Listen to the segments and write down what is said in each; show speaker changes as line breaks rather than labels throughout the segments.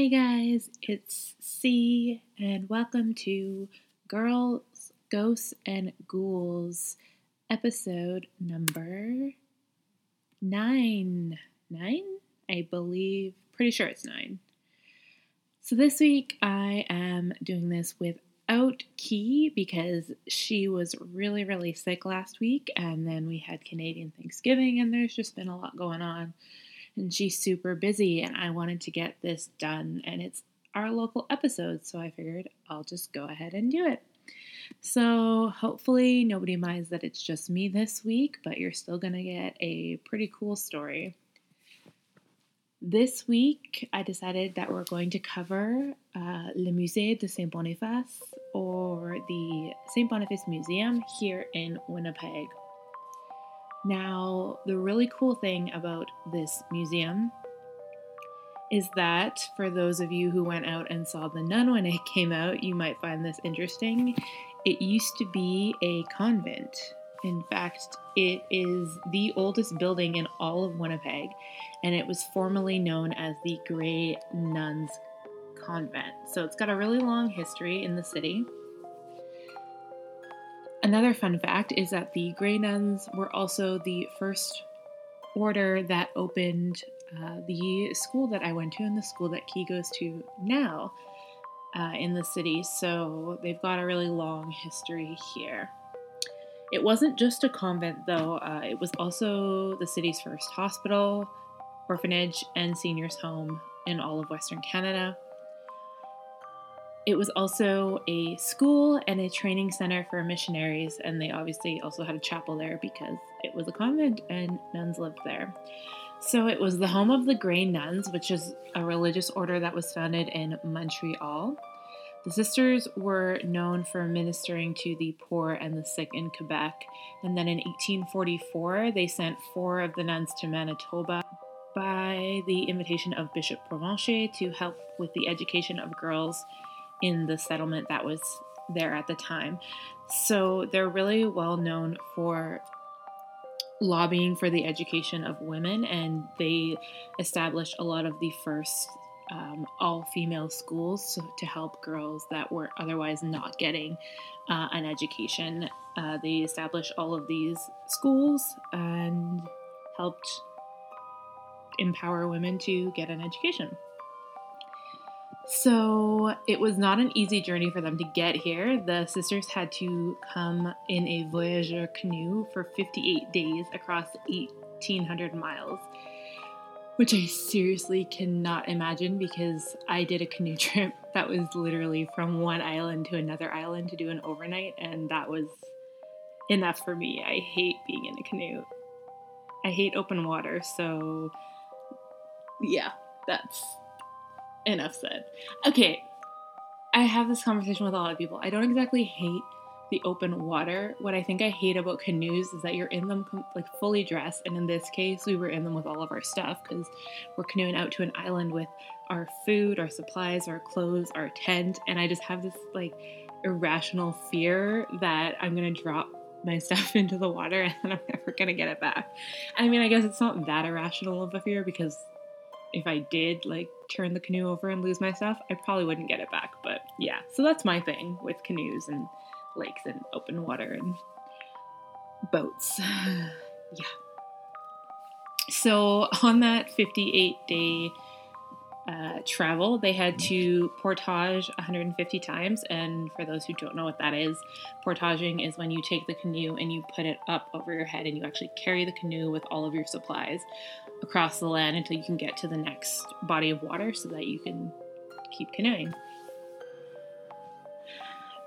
Hey guys, it's C, and welcome to Girls, Ghosts, and Ghouls, episode number nine. Nine? I believe, pretty sure it's nine. So this week I am doing this without Key because she was really, really sick last week, and then we had Canadian Thanksgiving, and there's just been a lot going on and she's super busy and I wanted to get this done and it's our local episode, so I figured I'll just go ahead and do it. So, hopefully, nobody minds that it's just me this week, but you're still going to get a pretty cool story. This week, I decided that we're going to cover uh, Le Musée de Saint Boniface or the Saint Boniface Museum here in Winnipeg. Now, the really cool thing about this museum is that for those of you who went out and saw The Nun when it came out, you might find this interesting. It used to be a convent. In fact, it is the oldest building in all of Winnipeg, and it was formerly known as the Grey Nuns Convent. So it's got a really long history in the city. Another fun fact is that the Grey Nuns were also the first order that opened uh, the school that I went to and the school that Key goes to now uh, in the city. So they've got a really long history here. It wasn't just a convent, though, uh, it was also the city's first hospital, orphanage, and seniors' home in all of Western Canada. It was also a school and a training center for missionaries, and they obviously also had a chapel there because it was a convent and nuns lived there. So it was the home of the Grey Nuns, which is a religious order that was founded in Montreal. The sisters were known for ministering to the poor and the sick in Quebec, and then in 1844 they sent four of the nuns to Manitoba by the invitation of Bishop Provencher to help with the education of girls in the settlement that was there at the time. So they're really well known for lobbying for the education of women, and they established a lot of the first um, all female schools to help girls that were otherwise not getting uh, an education. Uh, they established all of these schools and helped empower women to get an education. So it was not an easy journey for them to get here. The sisters had to come in a voyageur canoe for 58 days across 1,800 miles, which I seriously cannot imagine because I did a canoe trip that was literally from one island to another island to do an overnight, and that was enough for me. I hate being in a canoe. I hate open water, so yeah, that's enough said. Okay, I have this conversation with a lot of people. I don't exactly hate the open water. What I think I hate about canoes is that you're in them like fully dressed, and in this case, we were in them with all of our stuff because we're canoeing out to an island with our food, our supplies, our clothes, our tent, and I just have this like irrational fear that I'm gonna drop my stuff into the water and I'm never gonna get it back. I mean, I guess it's not that irrational of a fear because if I did like turn the canoe over and lose my stuff, I probably wouldn't get it back. But yeah, so that's my thing with canoes and lakes and open water and boats. yeah. So on that 58 day uh, travel, they had to portage 150 times. And for those who don't know what that is, portaging is when you take the canoe and you put it up over your head and you actually carry the canoe with all of your supplies across the land until you can get to the next body of water so that you can keep canoeing.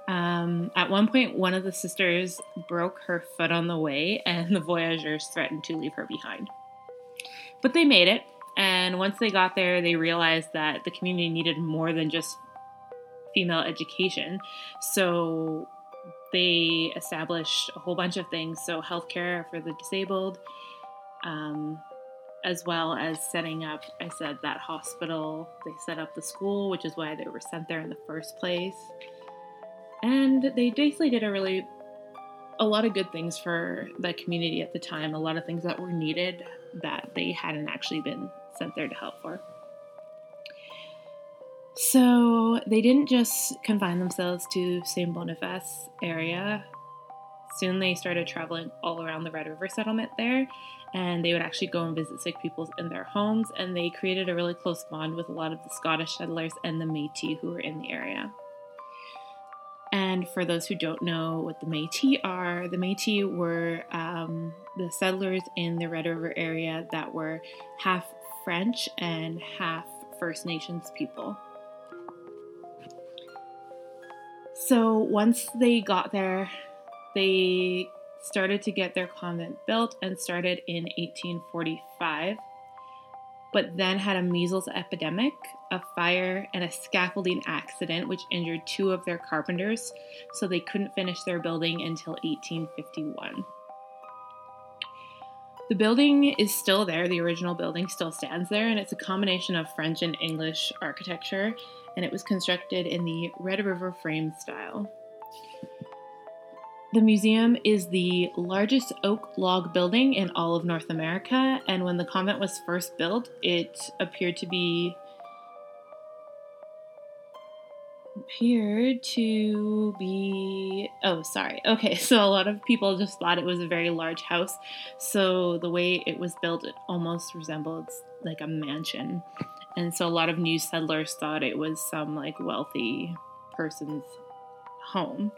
Um, at one point, one of the sisters broke her foot on the way, and the voyageurs threatened to leave her behind. But they made it, and once they got there, they realized that the community needed more than just female education. So they established a whole bunch of things. So, healthcare for the disabled, um, as well as setting up, I said, that hospital. They set up the school, which is why they were sent there in the first place. And they basically did a really, a lot of good things for the community at the time, a lot of things that were needed that they hadn't actually been sent there to help for. So they didn't just confine themselves to St. Boniface area. Soon they started traveling all around the Red River settlement there, and they would actually go and visit sick people in their homes, and they created a really close bond with a lot of the Scottish settlers and the Métis who were in the area. And for those who don't know what the Métis are, the Métis were um, the settlers in the Red River area that were half French and half First Nations people. So once they got there, they started to get their convent built and started in 1845 but then had a measles epidemic, a fire, and a scaffolding accident, which injured two of their carpenters, so they couldn't finish their building until 1851. The building is still there, the original building still stands there, and it's a combination of French and English architecture, and it was constructed in the Red River frame style. The museum is the largest oak log building in all of North America, and when the convent was first built, it appeared to be appeared to be oh sorry. Okay so a lot of people just thought it was a very large house. So the way it was built it almost resembled like a mansion. And so a lot of new settlers thought it was some like wealthy person's home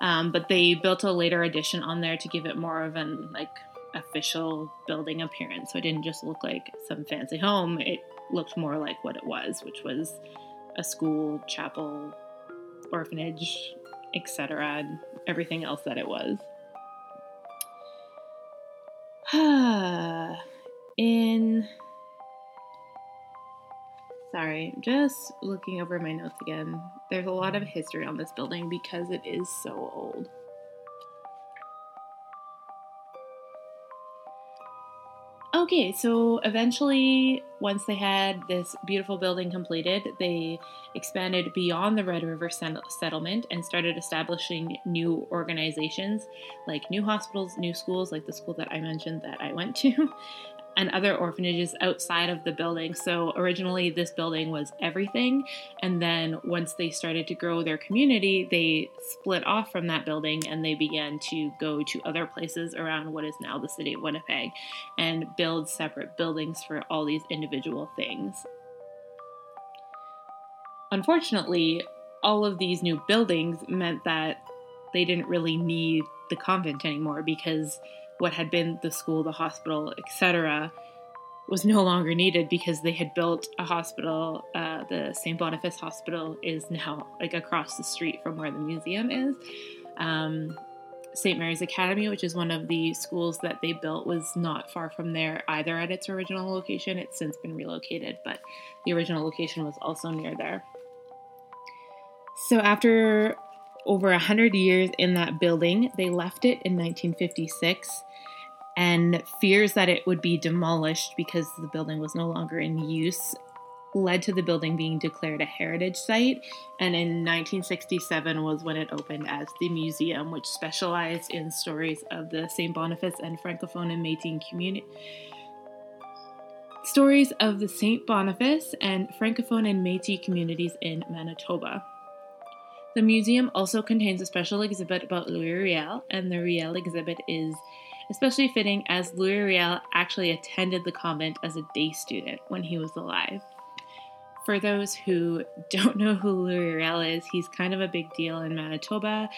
um, but they built a later addition on there to give it more of an like official building appearance. So it didn't just look like some fancy home. It looked more like what it was, which was a school, chapel, orphanage, etc., and everything else that it was. Sorry, just looking over my notes again. There's a lot of history on this building because it is so old. Okay, so eventually, once they had this beautiful building completed, they expanded beyond the Red River settlement and started establishing new organizations like new hospitals, new schools, like the school that I mentioned that I went to, and other orphanages outside of the building. So originally, this building was everything. And then once they started to grow their community, they split off from that building and they began to go to other places around what is now the city of Winnipeg and build separate buildings for all these individual things. Unfortunately, all of these new buildings meant that they didn't really need the convent anymore because what had been the school, the hospital, etc., was no longer needed because they had built a hospital. Uh, the St. Boniface Hospital is now like across the street from where the museum is. Um, St. Mary's Academy, which is one of the schools that they built, was not far from there either at its original location. It's since been relocated, but the original location was also near there. So, after over 100 years in that building, they left it in 1956 and fears that it would be demolished because the building was no longer in use led to the building being declared a heritage site and in 1967 was when it opened as the museum which specialized in stories of the St. Boniface and Francophone and Métis community stories of the St. Boniface and Francophone and Métis communities in Manitoba. The museum also contains a special exhibit about Louis Riel, and the Riel exhibit is especially fitting as Louis Riel actually attended the convent as a day student when he was alive. For those who don't know who Louis Riel is, he's kind of a big deal in Manitoba.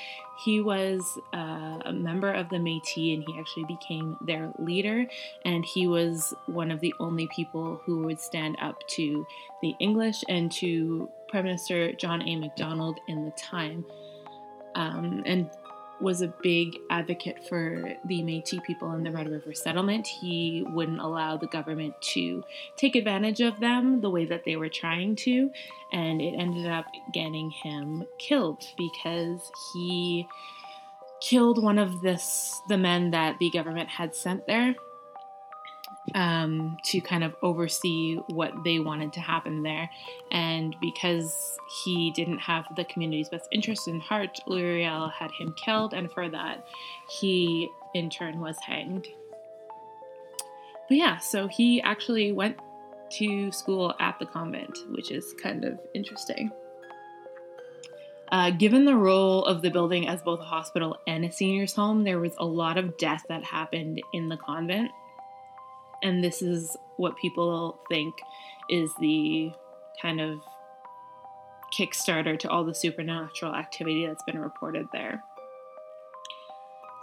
He was uh, a member of the Metis and he actually became their leader. And he was one of the only people who would stand up to the English and to Prime Minister John A. Macdonald in the time. Um, and was a big advocate for the Metis people in the Red River settlement. He wouldn't allow the government to take advantage of them the way that they were trying to, and it ended up getting him killed because he killed one of this the men that the government had sent there um, to kind of oversee what they wanted to happen there. And because he didn't have the community's best interest in heart, Riel had him killed, and for that, he in turn was hanged. But yeah, so he actually went to school at the convent, which is kind of interesting. Uh, given the role of the building as both a hospital and a seniors' home, there was a lot of death that happened in the convent. And this is what people think is the kind of kickstarter to all the supernatural activity that's been reported there.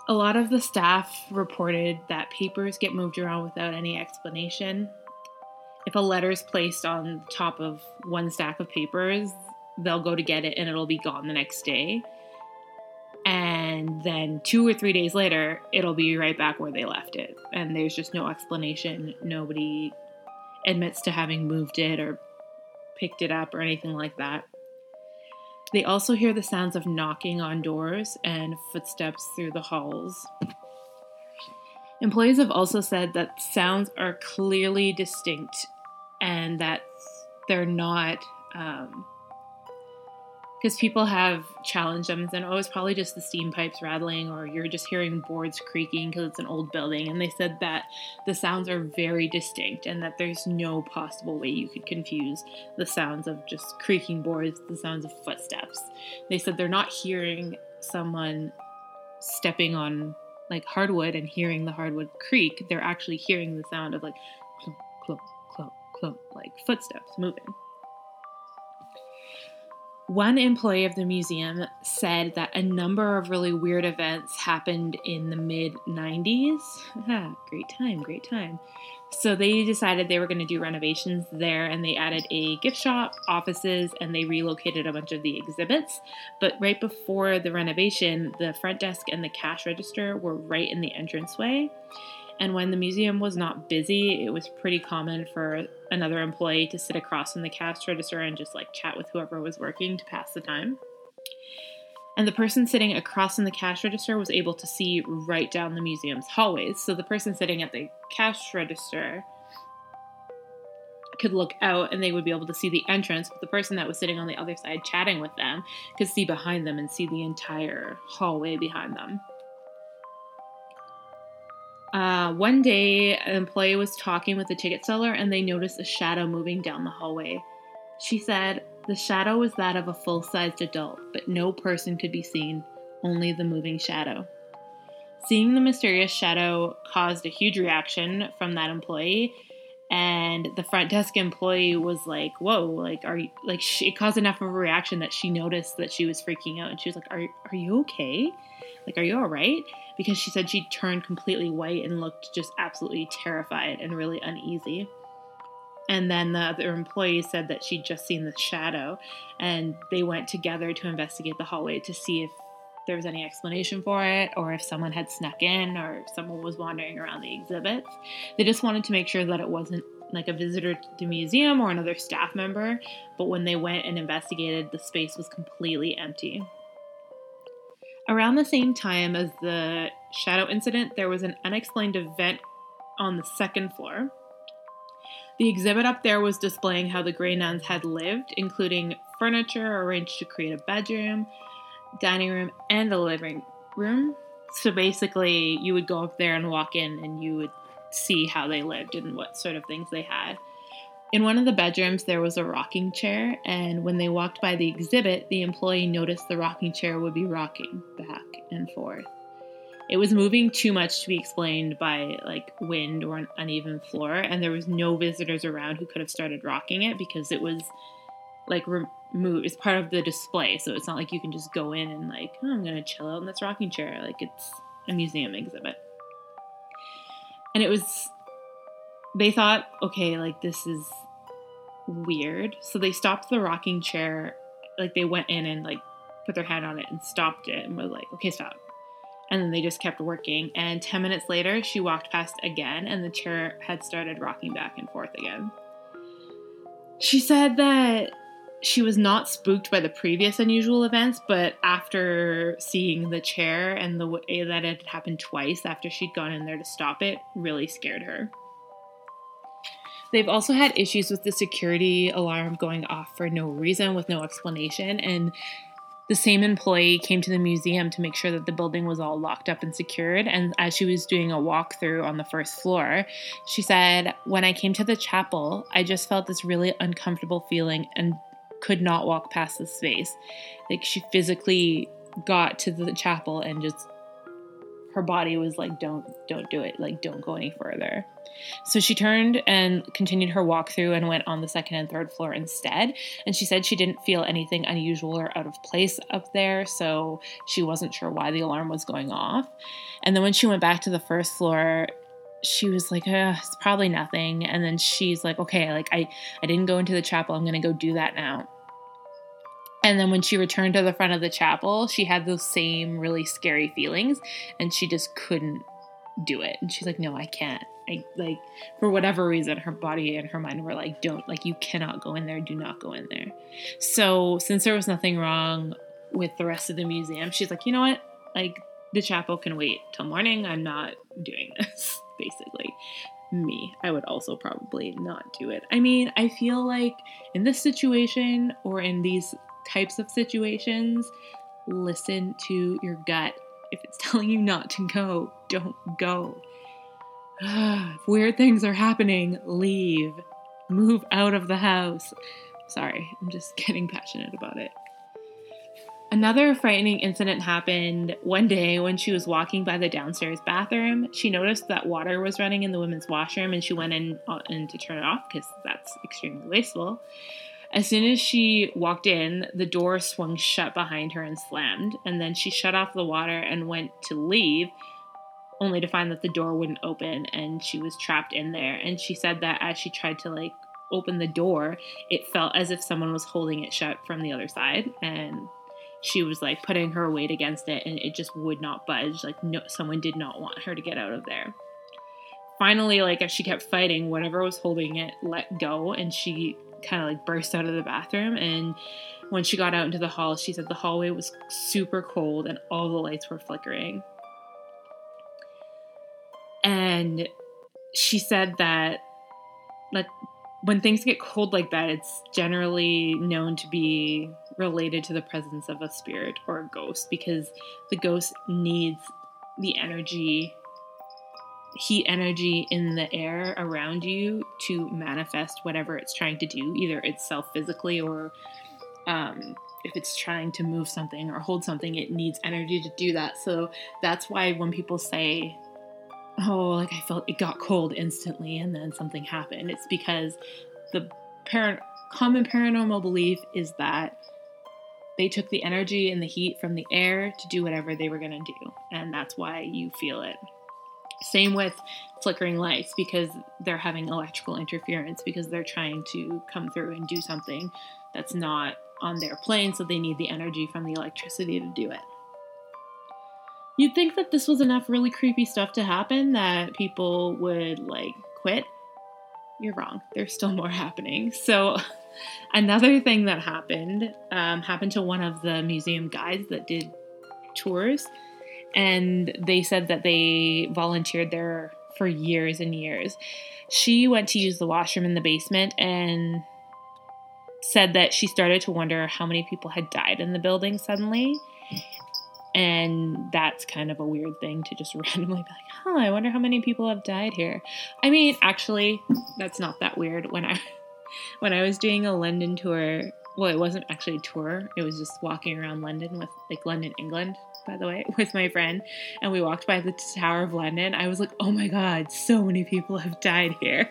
A lot of the staff reported that papers get moved around without any explanation. If a letter is placed on top of one stack of papers, they'll go to get it and it'll be gone the next day. And then two or three days later, it'll be right back where they left it. And there's just no explanation. Nobody admits to having moved it or picked it up or anything like that. They also hear the sounds of knocking on doors and footsteps through the halls. Employees have also said that sounds are clearly distinct and that they're not um, because people have challenged them and said, oh, it's probably just the steam pipes rattling, or you're just hearing boards creaking because it's an old building. And they said that the sounds are very distinct and that there's no possible way you could confuse the sounds of just creaking boards, the sounds of footsteps. They said they're not hearing someone stepping on like hardwood and hearing the hardwood creak, they're actually hearing the sound of like clunk, clunk, clunk, clunk, like footsteps moving. One employee of the museum said that a number of really weird events happened in the mid 90s. great time, great time. So they decided they were going to do renovations there and they added a gift shop, offices, and they relocated a bunch of the exhibits. But right before the renovation, the front desk and the cash register were right in the entranceway. And when the museum was not busy, it was pretty common for another employee to sit across from the cash register and just like chat with whoever was working to pass the time. And the person sitting across from the cash register was able to see right down the museum's hallways. So the person sitting at the cash register could look out and they would be able to see the entrance, but the person that was sitting on the other side chatting with them could see behind them and see the entire hallway behind them. Uh, one day, an employee was talking with the ticket seller and they noticed a shadow moving down the hallway. She said, The shadow was that of a full sized adult, but no person could be seen, only the moving shadow. Seeing the mysterious shadow caused a huge reaction from that employee, and the front desk employee was like, "Whoa! Like, are you like?" She, it caused enough of a reaction that she noticed that she was freaking out, and she was like, "Are are you okay? Like, are you all right?" because she said she turned completely white and looked just absolutely terrified and really uneasy. And then the other employee said that she'd just seen the shadow, and they went together to investigate the hallway to see if there was any explanation for it, or if someone had snuck in, or if someone was wandering around the exhibits. They just wanted to make sure that it wasn't like a visitor to the museum or another staff member, but when they went and investigated, the space was completely empty. Around the same time as the shadow incident, there was an unexplained event on the second floor. The exhibit up there was displaying how the Grey Nuns had lived, including furniture arranged to create a bedroom, dining room, and a living room. So basically, you would go up there and walk in and you would see how they lived and what sort of things they had. In one of the bedrooms, there was a rocking chair, and when they walked by the exhibit, the employee noticed the rocking chair would be rocking back and forth. It was moving too much to be explained by like wind or an uneven floor, and there was no visitors around who could have started rocking it because it was like removed. It's part of the display, so it's not like you can just go in and like, oh, I'm gonna chill out in this rocking chair. Like it's a museum exhibit, and it was they thought, okay, like this is weird. So they stopped the rocking chair. Like they went in and like put their hand on it and stopped it and was like, okay, stop. And then they just kept working. And 10 minutes later, she walked past again and the chair had started rocking back and forth again. She said that she was not spooked by the previous unusual events, but after seeing the chair and the way that it had happened twice after she'd gone in there to stop it, really scared her. They've also had issues with the security alarm going off for no reason, with no explanation. And the same employee came to the museum to make sure that the building was all locked up and secured. And as she was doing a walkthrough on the first floor, she said, When I came to the chapel, I just felt this really uncomfortable feeling and could not walk past the space. Like she physically got to the chapel and just her body was like, Don't, don't do it. Like, don't go any further. So she turned and continued her walkthrough and went on the second and third floor instead. And she said she didn't feel anything unusual or out of place up there, so she wasn't sure why the alarm was going off. And then when she went back to the first floor, she was like, it's probably nothing. And then she's like, okay, like I, I didn't go into the chapel. I'm gonna go do that now. And then when she returned to the front of the chapel, she had those same really scary feelings and she just couldn't do it. And she's like, no, I can't. I like for whatever reason her body and her mind were like don't like you cannot go in there. Do not go in there. So since there was nothing wrong with the rest of the museum she's like you know what? Like the chapel can wait till morning. I'm not doing this basically. Me i would also probably not do it. I mean i feel like in this situation or in these types of situations listen to your gut if it's telling you not to go don't go if weird things are happening, leave. Move out of the house. Sorry, I'm just getting passionate about it. Another frightening incident happened one day when she was walking by the downstairs bathroom. She noticed that water was running in the women's washroom and she went in, uh, in to turn it off because that's extremely wasteful. As soon as she walked in, the door swung shut behind her and slammed, and then she shut off the water and went to leave only to find that the door wouldn't open and she was trapped in there. And she said that as she tried to like open the door, it felt as if someone was holding it shut from the other side. And she was like putting her weight against it and it just would not budge. Like, no, someone did not want her to get out of there. Finally, like as she kept fighting, whatever was holding it let go and she kind of like burst out of the bathroom. And when she got out into the hall, she said the hallway was super cold and all the lights were flickering. And she said that, like, when things get cold like that, it's generally known to be related to the presence of a spirit or a ghost because the ghost needs the energy, heat energy in the air around you to manifest whatever it's trying to do, either itself physically or um, if it's trying to move something or hold something, it needs energy to do that. So that's why when people say oh, like I felt it got cold instantly and then something happened. It's because the parent common paranormal belief is that they took the energy and the heat from the air to do whatever they were going to do, and that's why you feel it. Same with flickering lights because they're having electrical interference because they're trying to come through and do something that's not on their plane, so they need the energy from the electricity to do it. You'd think that this was enough really creepy stuff to happen that people would like quit. You're wrong. There's still more happening. So, another thing that happened um, happened to one of the museum guides that did tours, and they said that they volunteered there for years and years. She went to use the washroom in the basement and said that she started to wonder how many people had died in the building suddenly and that's kind of a weird thing to just randomly be like, huh, I wonder how many people have died here. I mean, actually, that's not that weird. When I when I was doing a London tour, well, it wasn't actually a tour, it was just walking around London with like London, England, by the way, with my friend, and we walked by the Tower of London. I was like, oh my god, so many people have died here.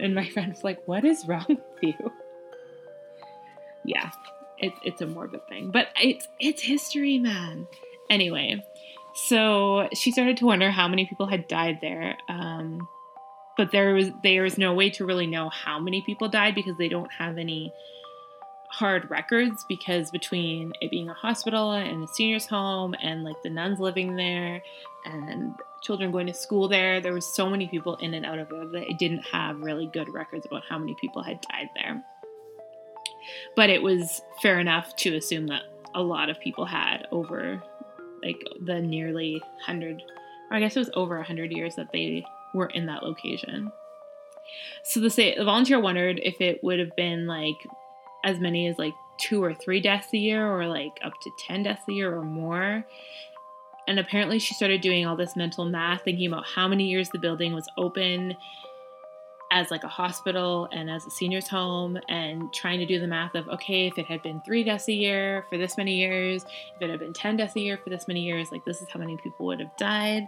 And my friend was like, what is wrong with you? Yeah, it's it's a morbid thing, but it's it's history, man. Anyway, so she started to wonder how many people had died there. Um, but there was there was no way to really know how many people died because they don't have any hard records because between it being a hospital and a seniors home and like the nuns living there and children going to school there there was so many people in and out of it that it didn't have really good records about how many people had died there but it was fair enough to assume that a lot of people had over like the nearly 100 or I guess it was over 100 years that they were in that location. So the, the volunteer wondered if it would have been like as many as like two or three deaths a year, or like up to 10 deaths a year or more. And apparently, she started doing all this mental math, thinking about how many years the building was open as like a hospital and as a seniors home and trying to do the math of okay if it had been three deaths a year for this many years if it had been 10 deaths a year for this many years like this is how many people would have died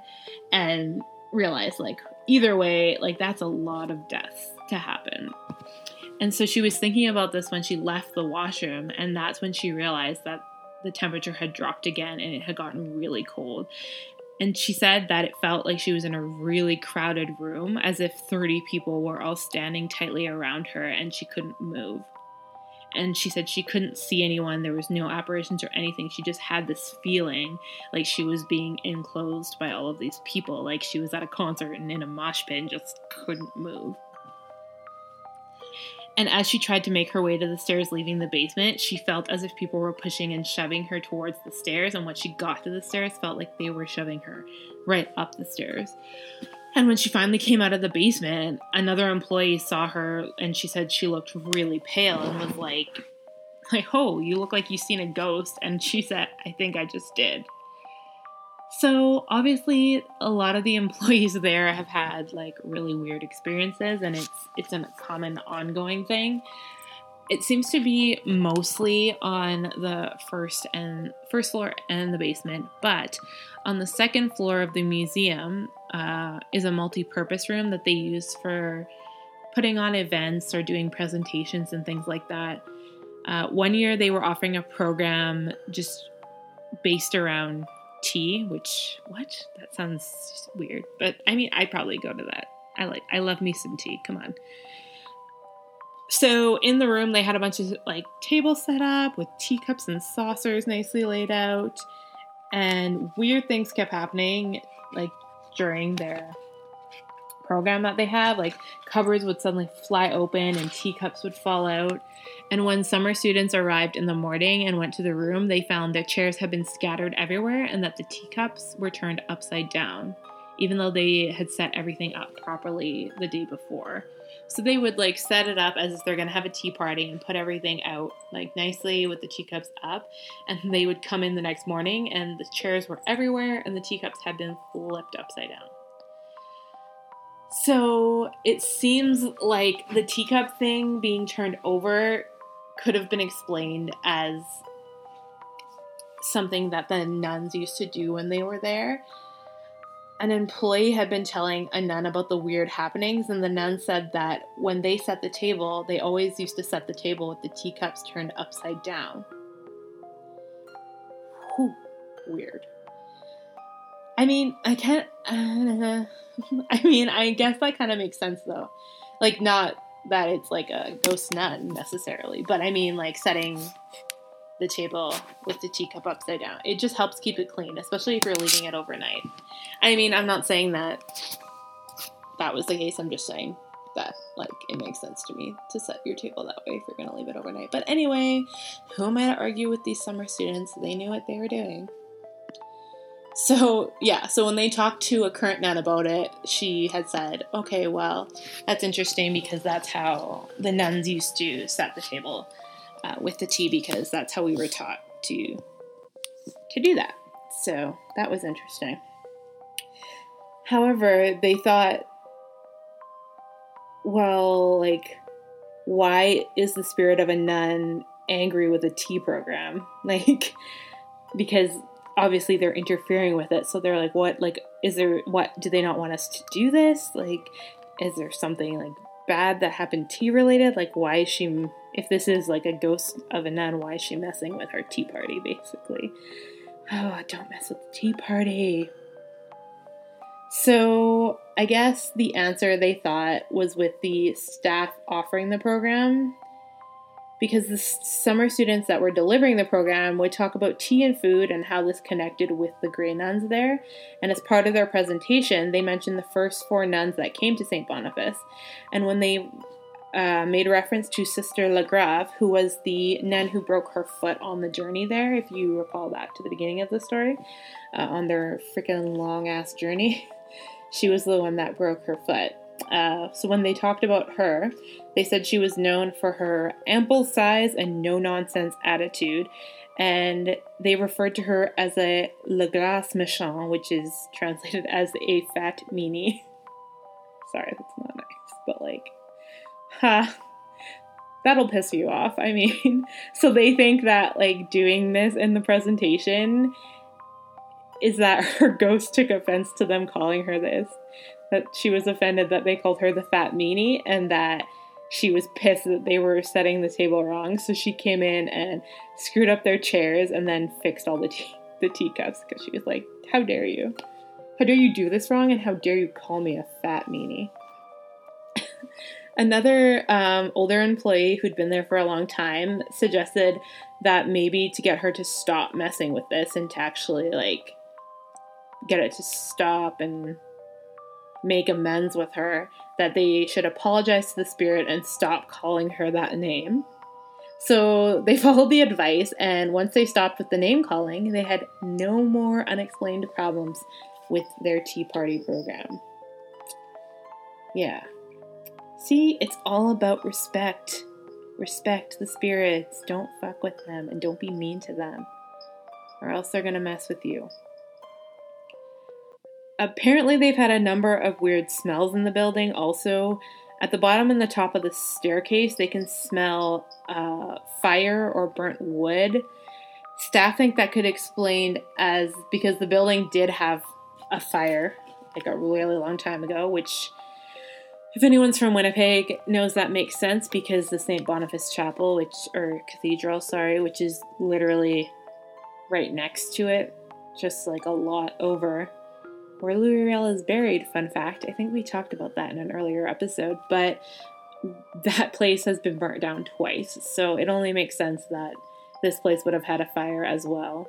and realize like either way like that's a lot of deaths to happen and so she was thinking about this when she left the washroom and that's when she realized that the temperature had dropped again and it had gotten really cold and she said that it felt like she was in a really crowded room, as if 30 people were all standing tightly around her and she couldn't move. And she said she couldn't see anyone, there was no apparitions or anything. She just had this feeling like she was being enclosed by all of these people, like she was at a concert and in a mosh pit and just couldn't move. And as she tried to make her way to the stairs leaving the basement, she felt as if people were pushing and shoving her towards the stairs. And when she got to the stairs, felt like they were shoving her right up the stairs. And when she finally came out of the basement, another employee saw her and she said she looked really pale and was like, like, oh, you look like you've seen a ghost. And she said, I think I just did. So obviously, a lot of the employees there have had like really weird experiences, and it's it's a common ongoing thing. It seems to be mostly on the first and first floor and the basement, but on the second floor of the museum uh, is a multi-purpose room that they use for putting on events or doing presentations and things like that. Uh, one year they were offering a program just based around tea, which what? That sounds weird. But I mean, I'd probably go to that. I like I love me some tea. Come on. So in the room they had a bunch of like tables set up with teacups and saucers nicely laid out. And weird things kept happening like during their program that they have. Like cupboards would suddenly fly open and teacups would fall out. And when summer students arrived in the morning and went to the room, they found their chairs had been scattered everywhere and that the teacups were turned upside down, even though they had set everything up properly the day before. So they would like set it up as if they're gonna have a tea party and put everything out like nicely with the teacups up. And they would come in the next morning and the chairs were everywhere and the teacups had been flipped upside down. So it seems like the teacup thing being turned over could have been explained as something that the nuns used to do when they were there. An employee had been telling a nun about the weird happenings, and the nun said that when they set the table, they always used to set the table with the teacups turned upside down. Whew, weird. I mean, I can't. Uh, I mean, I guess that kind of makes sense though. Like, not that it's like a ghost nun necessarily, but I mean, like setting the table with the teacup upside down. It just helps keep it clean, especially if you're leaving it overnight. I mean, I'm not saying that that was the case. I'm just saying that like it makes sense to me to set your table that way if you're going to leave it overnight. But anyway, who am I to argue with these summer students? They knew what they were doing. So, yeah, so when they talked to a current nun about it, she had said, okay, well, that's interesting because that's how the nuns used to set the table uh, with the tea because that's how we were taught to to do that. So, that was interesting. However, they thought well, like why is the spirit of a nun angry with a tea program? Like because obviously they're interfering with it so they're like what like is there what do they not want us to do this? Like is there something like bad that happened tea related like why is she if this is like a ghost of a nun why is she messing with our tea party basically? Oh don't mess with the tea party. So i guess the answer they thought was with the staff offering the program because the summer students that were delivering the program would talk about tea and food and how this connected with the Grey nuns there. And as part of their presentation, they mentioned the first four nuns that came to St. Boniface. And when they uh, made reference to Sister Lagrave, who was the nun who broke her foot on the journey there, if you recall back to the beginning of the story, uh, on their freaking long ass journey. she was the one that broke her foot Uh, so when they talked about her, they said she was known for her ample size and no nonsense attitude, and they referred to her as a le gras méchant, which is translated as a fat meanie. Sorry, that's not nice, but like, ha, that'll piss you off. I mean, so they think that like doing this in the presentation is that her ghost took offense to them calling her this. That she was offended that they called her the fat meanie and that she was pissed that they were setting the table wrong. So she came in and screwed up their chairs and then fixed all the the teacups because she was like, "How dare you? How dare you do this wrong? And how dare you call me a fat meanie?" Another um, older employee who'd been there for a long time suggested that maybe to get her to stop messing with this and to actually like get it to stop and make amends with her, that they should apologize to the spirit and stop calling her that name. So they followed the advice, and once they stopped with the name calling, they had no more unexplained problems with their tea party program. Yeah. See, it's all about respect. Respect the spirits. Don't fuck with them and don't be mean to them, or else they're gonna mess with you. Apparently, they've had a number of weird smells in the building. Also, at the bottom and the top of the staircase, they can smell uh, fire or burnt wood. Staff think that could explain as because the building did have a fire like a really long time ago, which, if anyone's from Winnipeg, knows that makes sense because the St. Boniface Chapel, which, or Cathedral, sorry, which is literally right next to it, just like a lot over where Louis Riel is buried. Fun fact. I think we talked about that in an earlier episode, but that place has been burnt down twice. So it only makes sense that this place would have had a fire as well.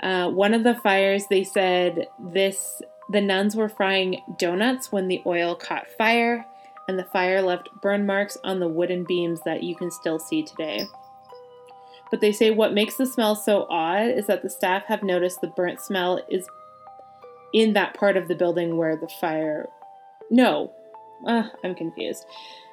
Uh, one of the fires, they said this the nuns were frying donuts when the oil caught fire, and the fire left burn marks on the wooden beams that you can still see today. But they say what makes the smell so odd is that the staff have noticed the burnt smell is in that part of the building where the fire. No, uh, I'm confused.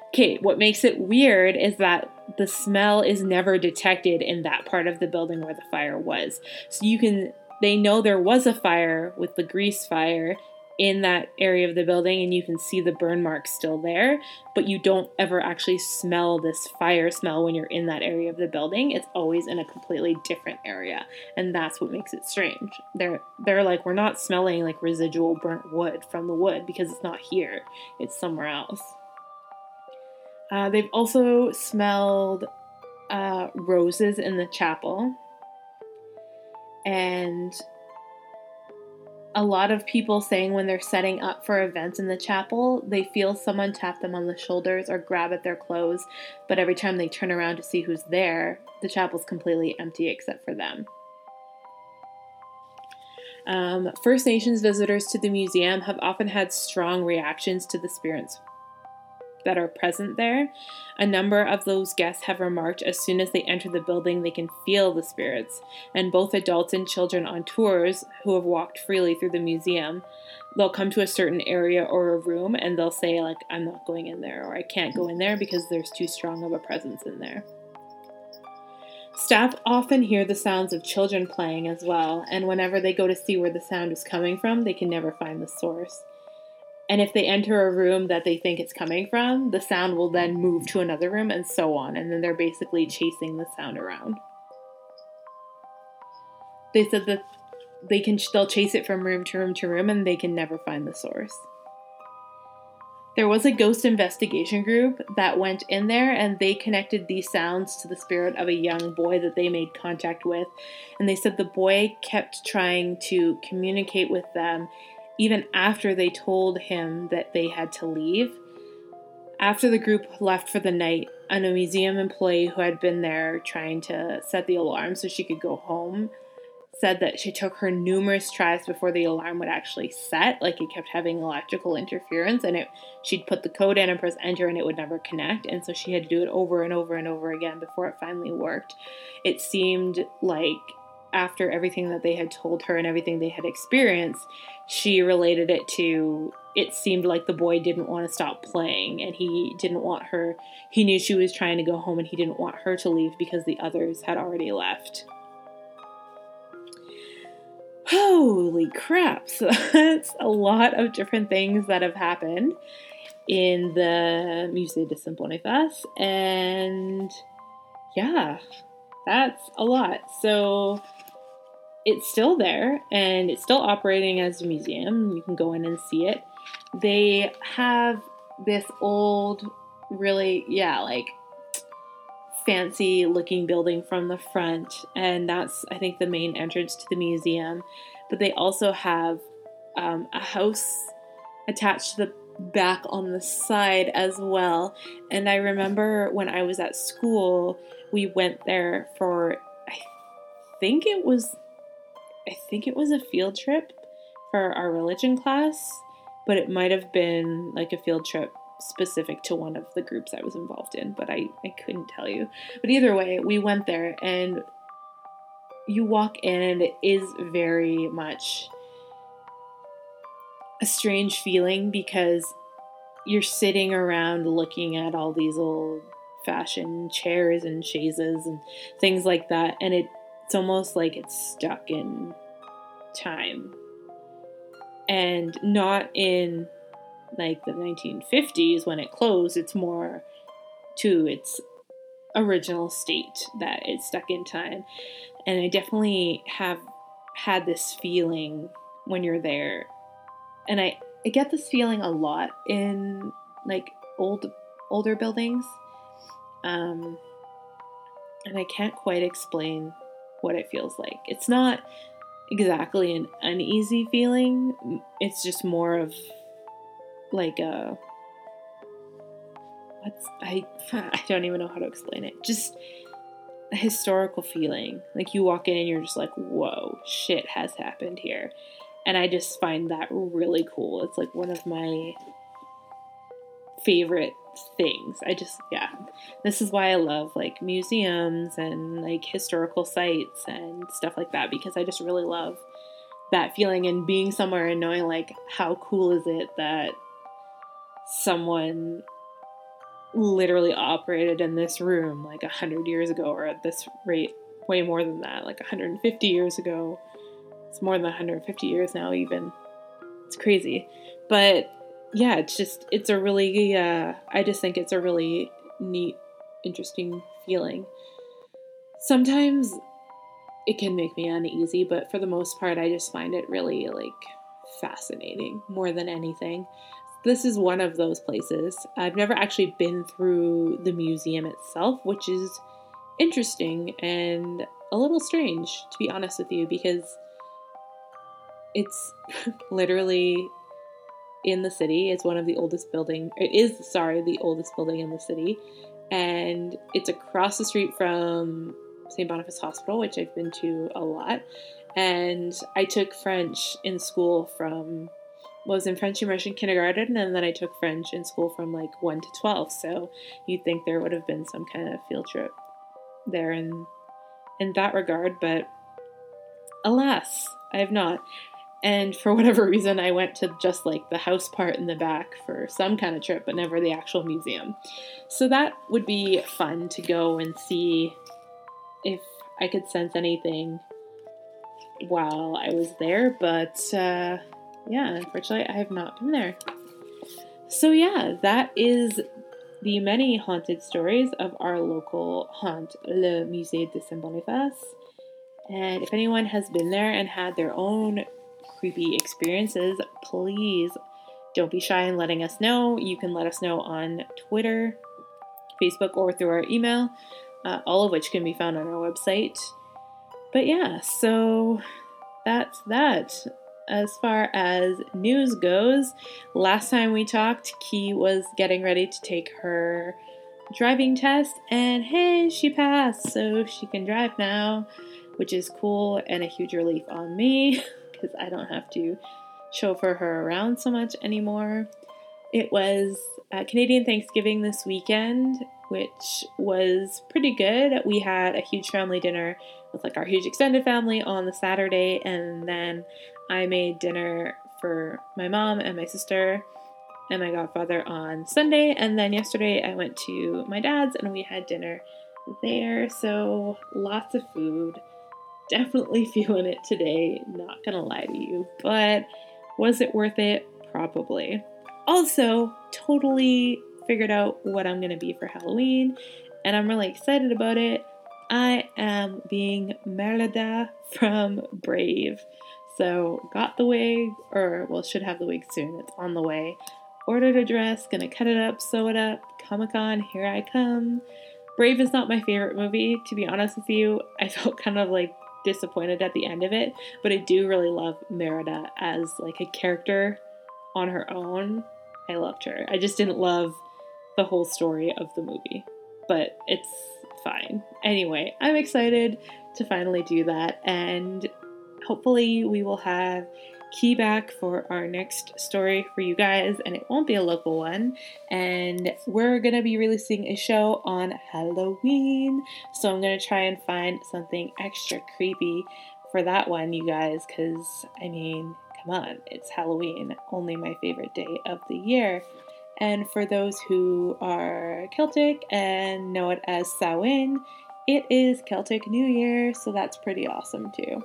Okay, what makes it weird is that the smell is never detected in that part of the building where the fire was. So you can, they know there was a fire with the grease fire, in that area of the building and you can see the burn marks still there, but you don't ever actually smell this fire smell when you're in that area of the building. It's always in a completely different area, and that's what makes it strange. They're they're like we're not smelling like residual burnt wood from the wood because it's not here. It's somewhere else. Uh, they've also smelled uh, roses in the chapel, and a lot of people saying when they're setting up for events in the chapel, they feel someone tap them on the shoulders or grab at their clothes, but every time they turn around to see who's there, the chapel's completely empty except for them. Um, First Nations visitors to the museum have often had strong reactions to the spirits that are present there. A number of those guests have remarked as soon as they enter the building, they can feel the spirits. And both adults and children on tours who have walked freely through the museum, they'll come to a certain area or a room and they'll say, like, I'm not going in there, or I can't go in there because there's too strong of a presence in there. Staff often hear the sounds of children playing as well, and whenever they go to see where the sound is coming from, they can never find the source. And if they enter a room that they think it's coming from, the sound will then move to another room and so on. And then they're basically chasing the sound around. They said that they can they'll chase it from room to room to room and they can never find the source. There was a ghost investigation group that went in there and they connected these sounds to the spirit of a young boy that they made contact with. And they said the boy kept trying to communicate with them even after they told him that they had to leave. After the group left for the night, a museum employee who had been there trying to set the alarm so she could go home said that she took her numerous tries before the alarm would actually set. Like it kept having electrical interference and it she'd put the code in and press enter and it would never connect. And so she had to do it over and over and over again before it finally worked. It seemed like after everything that they had told her and everything they had experienced, she related it to it seemed like the boy didn't want to stop playing and he didn't want her he knew she was trying to go home and he didn't want her to leave because the others had already left. Holy crap so that's a lot of different things that have happened in the musée de boniface and yeah that's a lot. So it's still there and it's still operating as a museum. You can go in and see it. They have this old, really, yeah, like fancy looking building from the front, and that's, I think, the main entrance to the museum. But they also have um, a house attached to the back on the side as well. And I remember when I was at school, we went there for, I think it was I think it was a field trip for our religion class, but it might have been like a field trip specific to one of the groups I was involved in, but I, I couldn't tell you. But either way, we went there and you walk in and it is very much a strange feeling because you're sitting around looking at all these old fashioned chairs and chaises and things like that and it it's almost like it's stuck in time. And not in like the 1950s when it closed it's more to its original state that it's stuck in time. And i definitely have had this feeling when you're there. And i i get this feeling a lot in like old older buildings. Um and i can't quite explain what it feels like. It's not exactly an uneasy feeling, it's just more of like a. What's I I don't even know how to explain it. Just a historical feeling. Like you walk in and you're just like, whoa, shit has happened here. And I just find that really cool. It's like one of my favorite things. I just, yeah. This is why I love like museums and like historical sites and stuff like that because I just really love that feeling and being somewhere and knowing like how cool is it that someone literally operated in this room like 100 years ago or at this rate way more than that like 150 years ago it's more than 150 years now even it's crazy but yeah, it's just it's a really uh, I just think it's a really neat, interesting feeling. Sometimes it can make me uneasy, but for the most part, I just find it really like fascinating more than anything. This is one of those places. I've never actually been through the museum itself, which is interesting and a little strange, to be honest with you, because it's literally in the city. It's one of the oldest building. It is sorry, the oldest building in the city, and it's across the street from St. Boniface Hospital, which I've been to a lot. And I took French in school from was in French immersion kindergarten, and then I took French in school from like one to twelve. So you'd think there would have been some kind of field trip there in in that regard, but alas, I have not. And for whatever reason, I went to just like the house part in the back for some kind of trip, but never the actual museum. So that would be fun to go and see if I could sense anything while I was there. But uh, yeah, unfortunately, I have not been there. So yeah, that is the many haunted stories of our local haunt, Le Musée de Saint Boniface. And if anyone has been there and had their own creepy experiences, please don't be shy in letting us know. You can let us know on Twitter, Facebook, or through our email, uh, all of which can be found on our website. But yeah, so that's that. As far as news goes, last time we talked, Key was getting ready to take her driving test, and hey, she passed, so she can drive now, which is cool and a huge relief on me. because I don't have to chauffeur her around so much anymore. It was uh, Canadian Thanksgiving this weekend, which was pretty good. We had a huge family dinner with like our huge extended family on the Saturday, and then I made dinner for my mom and my sister and my godfather on Sunday, and then yesterday I went to my dad's and we had dinner there. So lots of food. Definitely feeling it today, not gonna lie to you, but was it worth it? Probably. Also, totally figured out what I'm gonna be for Halloween, and I'm really excited about it. I am being Merida from Brave. So, got the wig, or well, should have the wig soon. It's on the way. Ordered a dress, gonna cut it up, sew it up. Comic Con, here I come. Brave is not my favorite movie, to be honest with you. I felt kind of like disappointed at the end of it, but I do really love Merida as like a character on her own. I loved her. I just didn't love the whole story of the movie, but it's fine. Anyway, I'm excited to finally do that, and hopefully, we will have Key back for our next story for you guys, and it won't be a local one. And we're gonna be releasing a show on Halloween, so I'm gonna try and find something extra creepy for that one, you guys, because I mean, come on, it's Halloween, only my favorite day of the year. And for those who are Celtic and know it as Samhain, it is Celtic New Year, so that's pretty awesome too.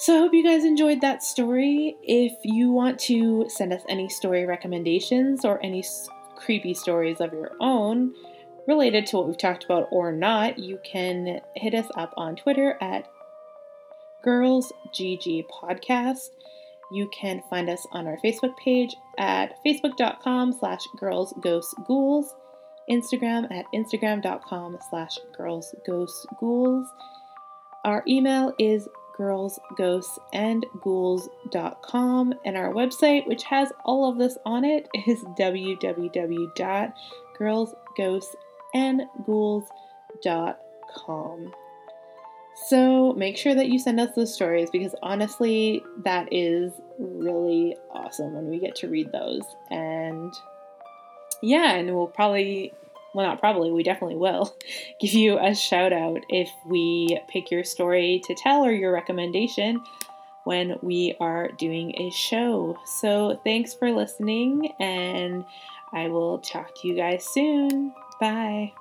So I hope you guys enjoyed that story. If you want to send us any story recommendations or any creepy stories of your own related to what we've talked about or not, you can hit us up on Twitter at Girls GG Podcast. You can find us on our Facebook page at facebook.com slash girls ghosts ghouls, Instagram at instagram.com slash girls ghosts ghouls. Our email is girls, ghosts, and ghouls.com. And our website, which has all of this on it, is www.girlsghostsandghouls.com. So make sure that you send us those stories because honestly, that is really awesome when we get to read those. And yeah, and we'll probably well, not probably, we definitely will give you a shout out if we pick your story to tell or your recommendation when we are doing a show. So, thanks for listening, and I will talk to you guys soon. Bye.